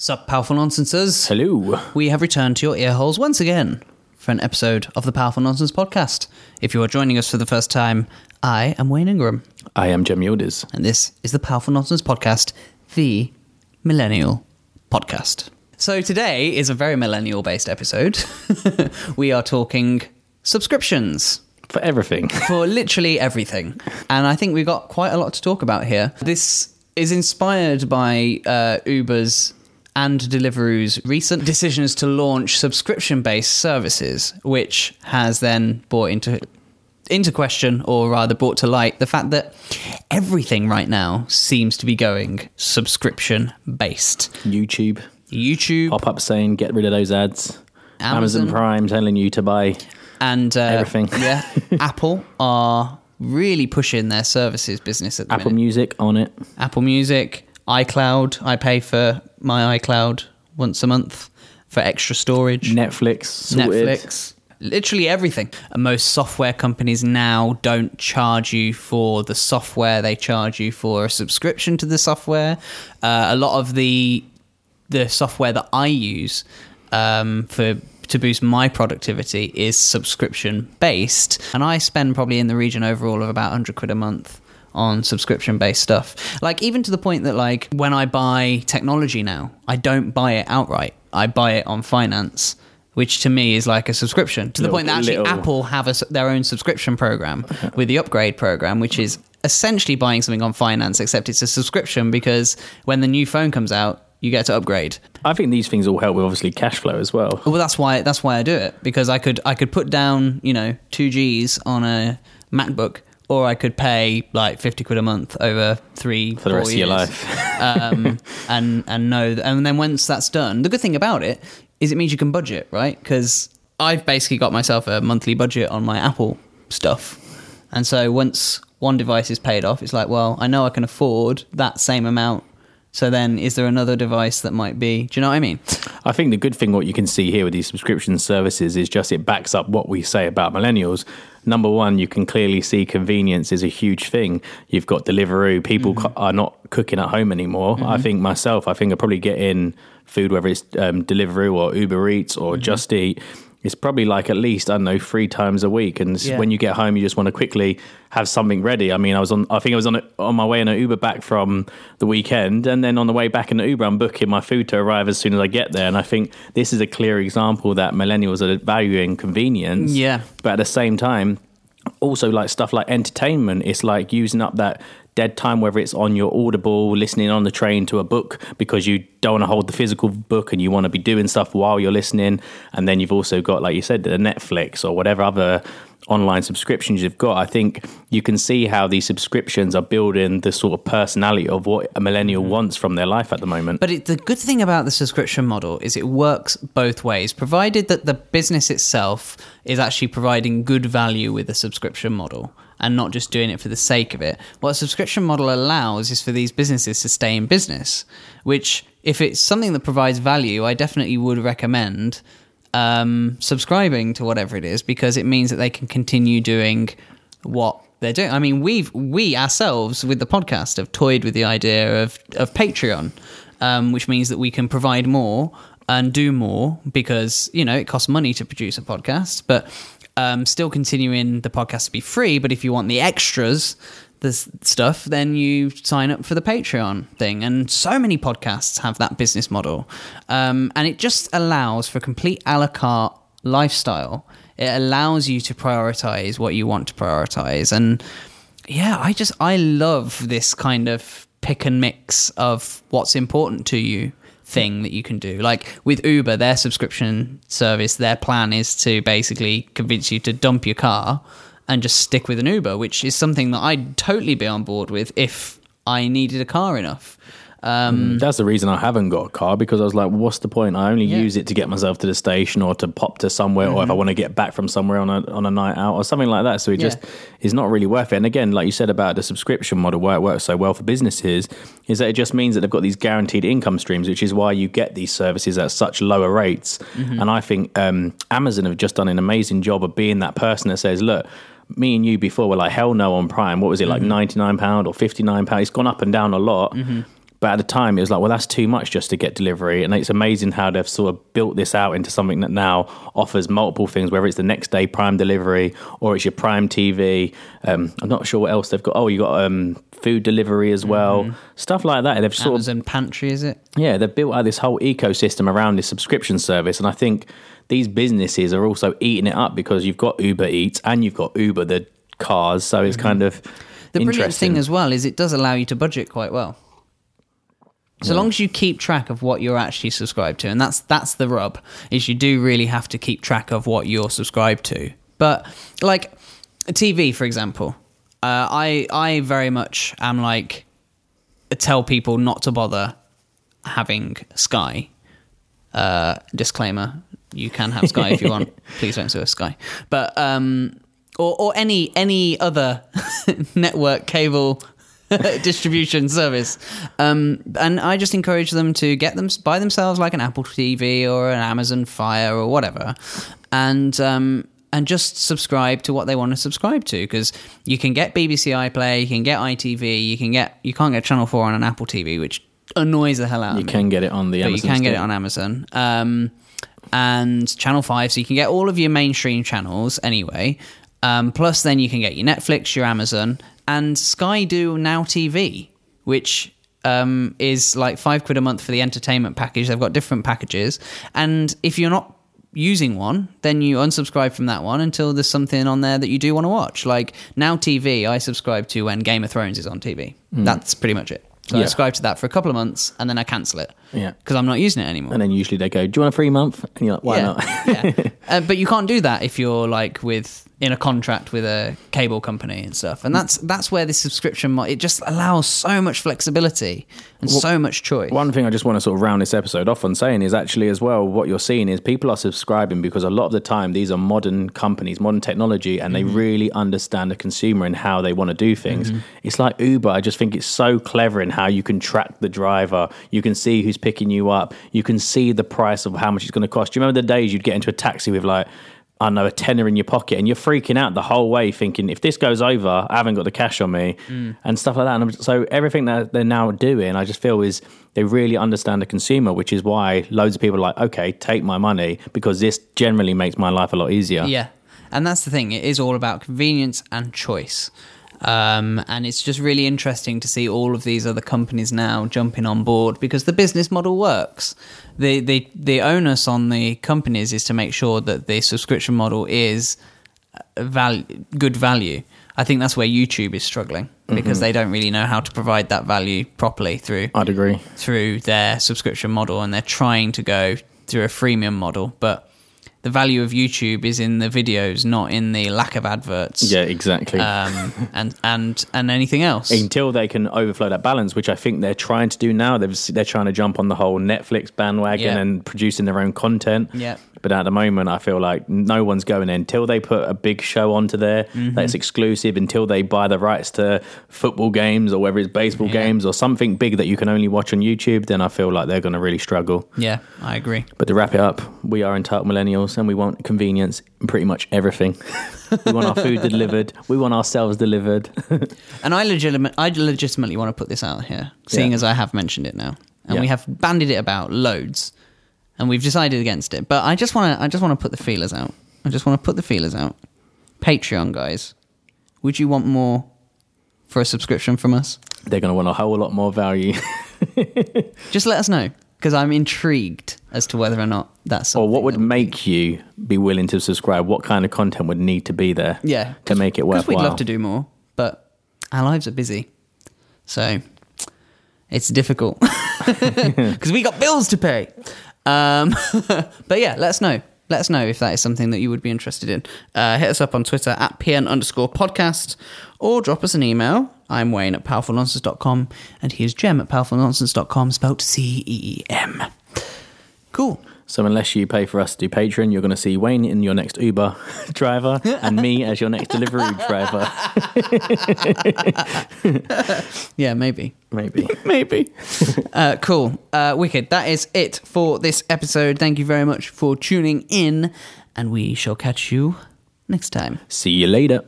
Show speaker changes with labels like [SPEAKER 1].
[SPEAKER 1] Sup, powerful nonsenses.
[SPEAKER 2] Hello.
[SPEAKER 1] We have returned to your ear holes once again for an episode of the Powerful Nonsense podcast. If you are joining us for the first time, I am Wayne Ingram,
[SPEAKER 2] I am Cem Yildiz.
[SPEAKER 1] and this is the Powerful Nonsense podcast, the Millennial Podcast. So today is a very millennial based episode. we are talking subscriptions
[SPEAKER 2] For everything.
[SPEAKER 1] for literally everything. And I think we've got quite a lot to talk about here. This is inspired by uh, Uber's and Deliveroo's recent decisions to launch subscription based services, which has then brought into into question or rather brought to light the fact that everything right now seems to be going subscription based.
[SPEAKER 2] YouTube.
[SPEAKER 1] YouTube
[SPEAKER 2] Pop up saying get rid of those ads.
[SPEAKER 1] Amazon.
[SPEAKER 2] Amazon Prime telling you to buy.
[SPEAKER 1] and uh,
[SPEAKER 2] Everything.
[SPEAKER 1] yeah, Apple are really pushing their services business at the
[SPEAKER 2] Apple
[SPEAKER 1] minute.
[SPEAKER 2] Music on it.
[SPEAKER 1] Apple Music, iCloud. I pay for my iCloud once a month for extra storage.
[SPEAKER 2] Netflix. Sorted.
[SPEAKER 1] Netflix. Literally everything. And most software companies now don't charge you for the software; they charge you for a subscription to the software. Uh, a lot of the the software that I use um, for to boost my productivity is subscription based, and I spend probably in the region overall of about hundred quid a month on subscription based stuff. Like even to the point that like when I buy technology now, I don't buy it outright. I buy it on finance. Which to me is like a subscription. To the point that actually
[SPEAKER 2] little-
[SPEAKER 1] Apple have a their own subscription program with the upgrade program, which is essentially buying something on finance, except it's a subscription because when the new phone comes out, you get to upgrade.
[SPEAKER 2] I think these things all help with obviously cash flow as well.
[SPEAKER 1] Well, that's why that's why I do it because I could I could put down you know two G's on a MacBook, or I could pay like fifty quid a month over three
[SPEAKER 2] For the rest of your life.
[SPEAKER 1] um, and and know that, and then once that's done, the good thing about it is it means you can budget, right? Because I've basically got myself a monthly budget on my Apple stuff, and so once one device is paid off, it's like, well, I know I can afford that same amount. So then, is there another device that might be? Do you know what I mean?
[SPEAKER 2] I think the good thing, what you can see here with these subscription services, is just it backs up what we say about millennials. Number one, you can clearly see convenience is a huge thing. You've got Deliveroo. People co- are not cooking at home anymore. I mm-hmm. think myself, I think I probably get in food, whether it's um, Deliveroo or Uber Eats or mm-hmm. Just Eat. It's probably like at least I don't know three times a week, and
[SPEAKER 1] Yeah.
[SPEAKER 2] when you get home, you just want to quickly have something ready. I mean, I was on. I think I was on a, on my way in an Uber back from the weekend, and then on the way back in the Uber, I'm booking my food to arrive as soon as I get there. And I think this is a clear example that millennials are valuing convenience.
[SPEAKER 1] Yeah.
[SPEAKER 2] but at the same time, also like stuff like entertainment. It's like using up that dead time, whether it's on your Audible, listening on the train to a book because you don't want to hold the physical book and you want to be doing stuff while you're listening. And then you've also got, like you said, the Netflix or whatever other online subscriptions you've got. I think you can see how these subscriptions are building the sort of personality of what a millennial mm-hmm. wants from their life at the moment.
[SPEAKER 1] But it, the good thing about the subscription model is it works both ways, provided that the business itself is actually providing good value with the subscription model and not just doing it for the sake of it. What a subscription model allows is for these businesses to stay in business, which, if it's something that provides value, I definitely would recommend um, subscribing to whatever it is because it means that they can continue doing what they're doing. I mean, we've we ourselves with the podcast have toyed with the idea of of Patreon, um, which means that we can provide more and do more because you know it costs money to produce a podcast, but um, still continuing the podcast to be free. But if you want the extras, the stuff, then you sign up for the Patreon thing. And so many podcasts have that business model, um, and it just allows for complete a la carte lifestyle. It allows you to prioritize what you want to prioritize. And yeah, I just, I love this kind of pick and mix of what's important to you thing that you can do. Like with Uber, their subscription service, their plan is to basically convince you to dump your car and just stick with an Uber, which is something that I'd totally be on board with if I needed a car enough. Um,
[SPEAKER 2] That's the reason I haven't got a car because I was like, what's the point? I only
[SPEAKER 1] Yeah. Mm-hmm.
[SPEAKER 2] use it to get myself to the station or to pop to somewhere, or if I want to get back from somewhere on a on a night out or something like that. So it
[SPEAKER 1] Yeah.
[SPEAKER 2] just is not really worth it. And again, like you said about the subscription model, why it works so well for businesses, is that it just means that they've got these guaranteed income streams, which is why you get these services at such lower rates.
[SPEAKER 1] Mm-hmm.
[SPEAKER 2] And I think um, Amazon have just done an amazing job of being that person that says, look. Me and you before were like hell no on Prime. What was it like
[SPEAKER 1] Mm-hmm.
[SPEAKER 2] ninety nine pound or fifty nine pound? It's gone up and down a lot But at the time, it was like, well, that's too much just to get delivery. And it's amazing how they've sort of built this out into something that now offers multiple things, whether it's the next day Prime delivery or it's your Prime TV. Um, I'm not sure what else they've got. Oh, you got um, food delivery as well, stuff like that. They've sort of
[SPEAKER 1] Amazon Pantry, is it?
[SPEAKER 2] yeah, they've built out this whole ecosystem around this subscription service, and I think these businesses are also eating it up because you've got Uber Eats and you've got Uber the cars, so it's kind of
[SPEAKER 1] The brilliant thing as well is it does allow you to budget quite well. So long as you keep track of what you're actually subscribed to, and that's that's the rub, is you do really have to keep track of what you're subscribed to. But like TV, for example, uh, I I very much am like tell people not to bother having Sky. Uh, disclaimer: You can have Sky if you want. Please don't sue us, Sky. But um, or or any any other network cable distribution service. Um, and I just encourage them to get them by themselves, like an Apple TV or an Amazon Fire or whatever, and um, and just subscribe to what they want to subscribe to because you can get BBC iPlayer, you can get ITV, you can get you can't get Channel Four on an Apple TV, which annoys the hell out
[SPEAKER 2] you
[SPEAKER 1] of me
[SPEAKER 2] can get it on the
[SPEAKER 1] but
[SPEAKER 2] Amazon
[SPEAKER 1] you can get it on Amazon. Um, and Channel 5, so you can get all of your mainstream channels anyway. Um, plus, then you can get your Netflix, your Amazon, and Sky do Now TV, which um, is like five quid a month for the entertainment package. They've got different packages. And if you're not using one, then you unsubscribe from that one until there's something on there that you do want to watch. Like Now TV, I subscribe to when Game of Thrones is on TV. That's pretty much it. So I subscribe to that for a couple of months and then I cancel it.
[SPEAKER 2] Yeah.
[SPEAKER 1] Because I'm not using it anymore.
[SPEAKER 2] And then usually they go, "Do you want a free month?" And you're like, "Why
[SPEAKER 1] yeah.
[SPEAKER 2] not?"
[SPEAKER 1] yeah. Uh, but you can't do that if you're like with in a contract with a cable company and stuff. And that's that's where this subscription mo- it just allows so much flexibility and so much choice.
[SPEAKER 2] One thing I just want to sort of round this episode off on saying is actually as well what you're seeing is people are subscribing because a lot of the time these are modern companies, modern technology, and they mm-hmm. really understand the consumer and how they want to do things. Mm-hmm. It's like Uber. I just think it's so clever in how you can track the driver, you can see who's picking you up, you can see the price of how much it's going to cost. Do you remember the days you'd get into a taxi with like I don't know, a tenner in your pocket, and you're freaking out the whole way, thinking if this goes over, I haven't got the cash on me, and stuff like that. And so everything that they're now doing, I just feel is they really understand the consumer, which is why loads of people are like, okay, take my money because this generally makes my life a lot easier.
[SPEAKER 1] Yeah. And that's the thing. It is all about convenience and choice. Um, and it's just really interesting to see all of these other companies now jumping on board because the business model works. The, the, the onus on the companies is to make sure that the subscription model is uh, val- good value. I think that's where YouTube is struggling because they don't really know how to provide that value properly through
[SPEAKER 2] I'd agree.
[SPEAKER 1] through their subscription model and they're trying to go through a freemium model but the value of youtube is in the videos not in the lack of adverts
[SPEAKER 2] Yeah, exactly.
[SPEAKER 1] um, and and and anything else
[SPEAKER 2] Until they can overflow that balance, which I think they're trying to do now. They've, they're trying to jump on the whole Netflix bandwagon
[SPEAKER 1] Yeah.
[SPEAKER 2] and producing their own content.
[SPEAKER 1] Yeah.
[SPEAKER 2] But at the moment, I feel like no one's going in until they put a big show onto there
[SPEAKER 1] Mm-hmm.
[SPEAKER 2] that's exclusive, until they buy the rights to football games or whether it's baseball
[SPEAKER 1] Yeah.
[SPEAKER 2] games or something big that you can only watch on YouTube, then I feel like they're going to really struggle.
[SPEAKER 1] yeah i agree
[SPEAKER 2] But to wrap it up, we are entitled millennials and we want convenience in pretty much everything. we want our food delivered, we want ourselves delivered.
[SPEAKER 1] and i legitimate i legitimately want to put this out here seeing
[SPEAKER 2] Yeah.
[SPEAKER 1] as i have mentioned it now and
[SPEAKER 2] Yeah.
[SPEAKER 1] we have bandied it about loads and we've decided against it but i just want to i just want to put the feelers out i just want to put the feelers out patreon guys would you want more for a subscription from us
[SPEAKER 2] they're going to want a whole lot more value.
[SPEAKER 1] Just let us know because I'm intrigued as to whether or not that's
[SPEAKER 2] or what would make you be willing to subscribe? What kind of content would need to be there?
[SPEAKER 1] yeah
[SPEAKER 2] to make it worthwhile.
[SPEAKER 1] we'd love to do more, but our lives are busy, so it's difficult because we got bills to pay. Um, but yeah, let us know. Let us know if that is something that you would be interested in. Uh, hit us up on Twitter at pn underscore podcast or drop us an email. I'm Wayne at powerfulnonsense.com and here's Cem at powerfulnonsense.com spelled C E M. Cool.
[SPEAKER 2] So unless you pay for us to do Patreon, you're going to see Wayne in your next Uber driver and me as your next delivery driver.
[SPEAKER 1] Yeah, maybe.
[SPEAKER 2] Maybe.
[SPEAKER 1] Maybe. uh, cool. Uh, wicked. That is it for this episode. Thank you very much for tuning in, and we shall catch you next time.
[SPEAKER 2] See you later.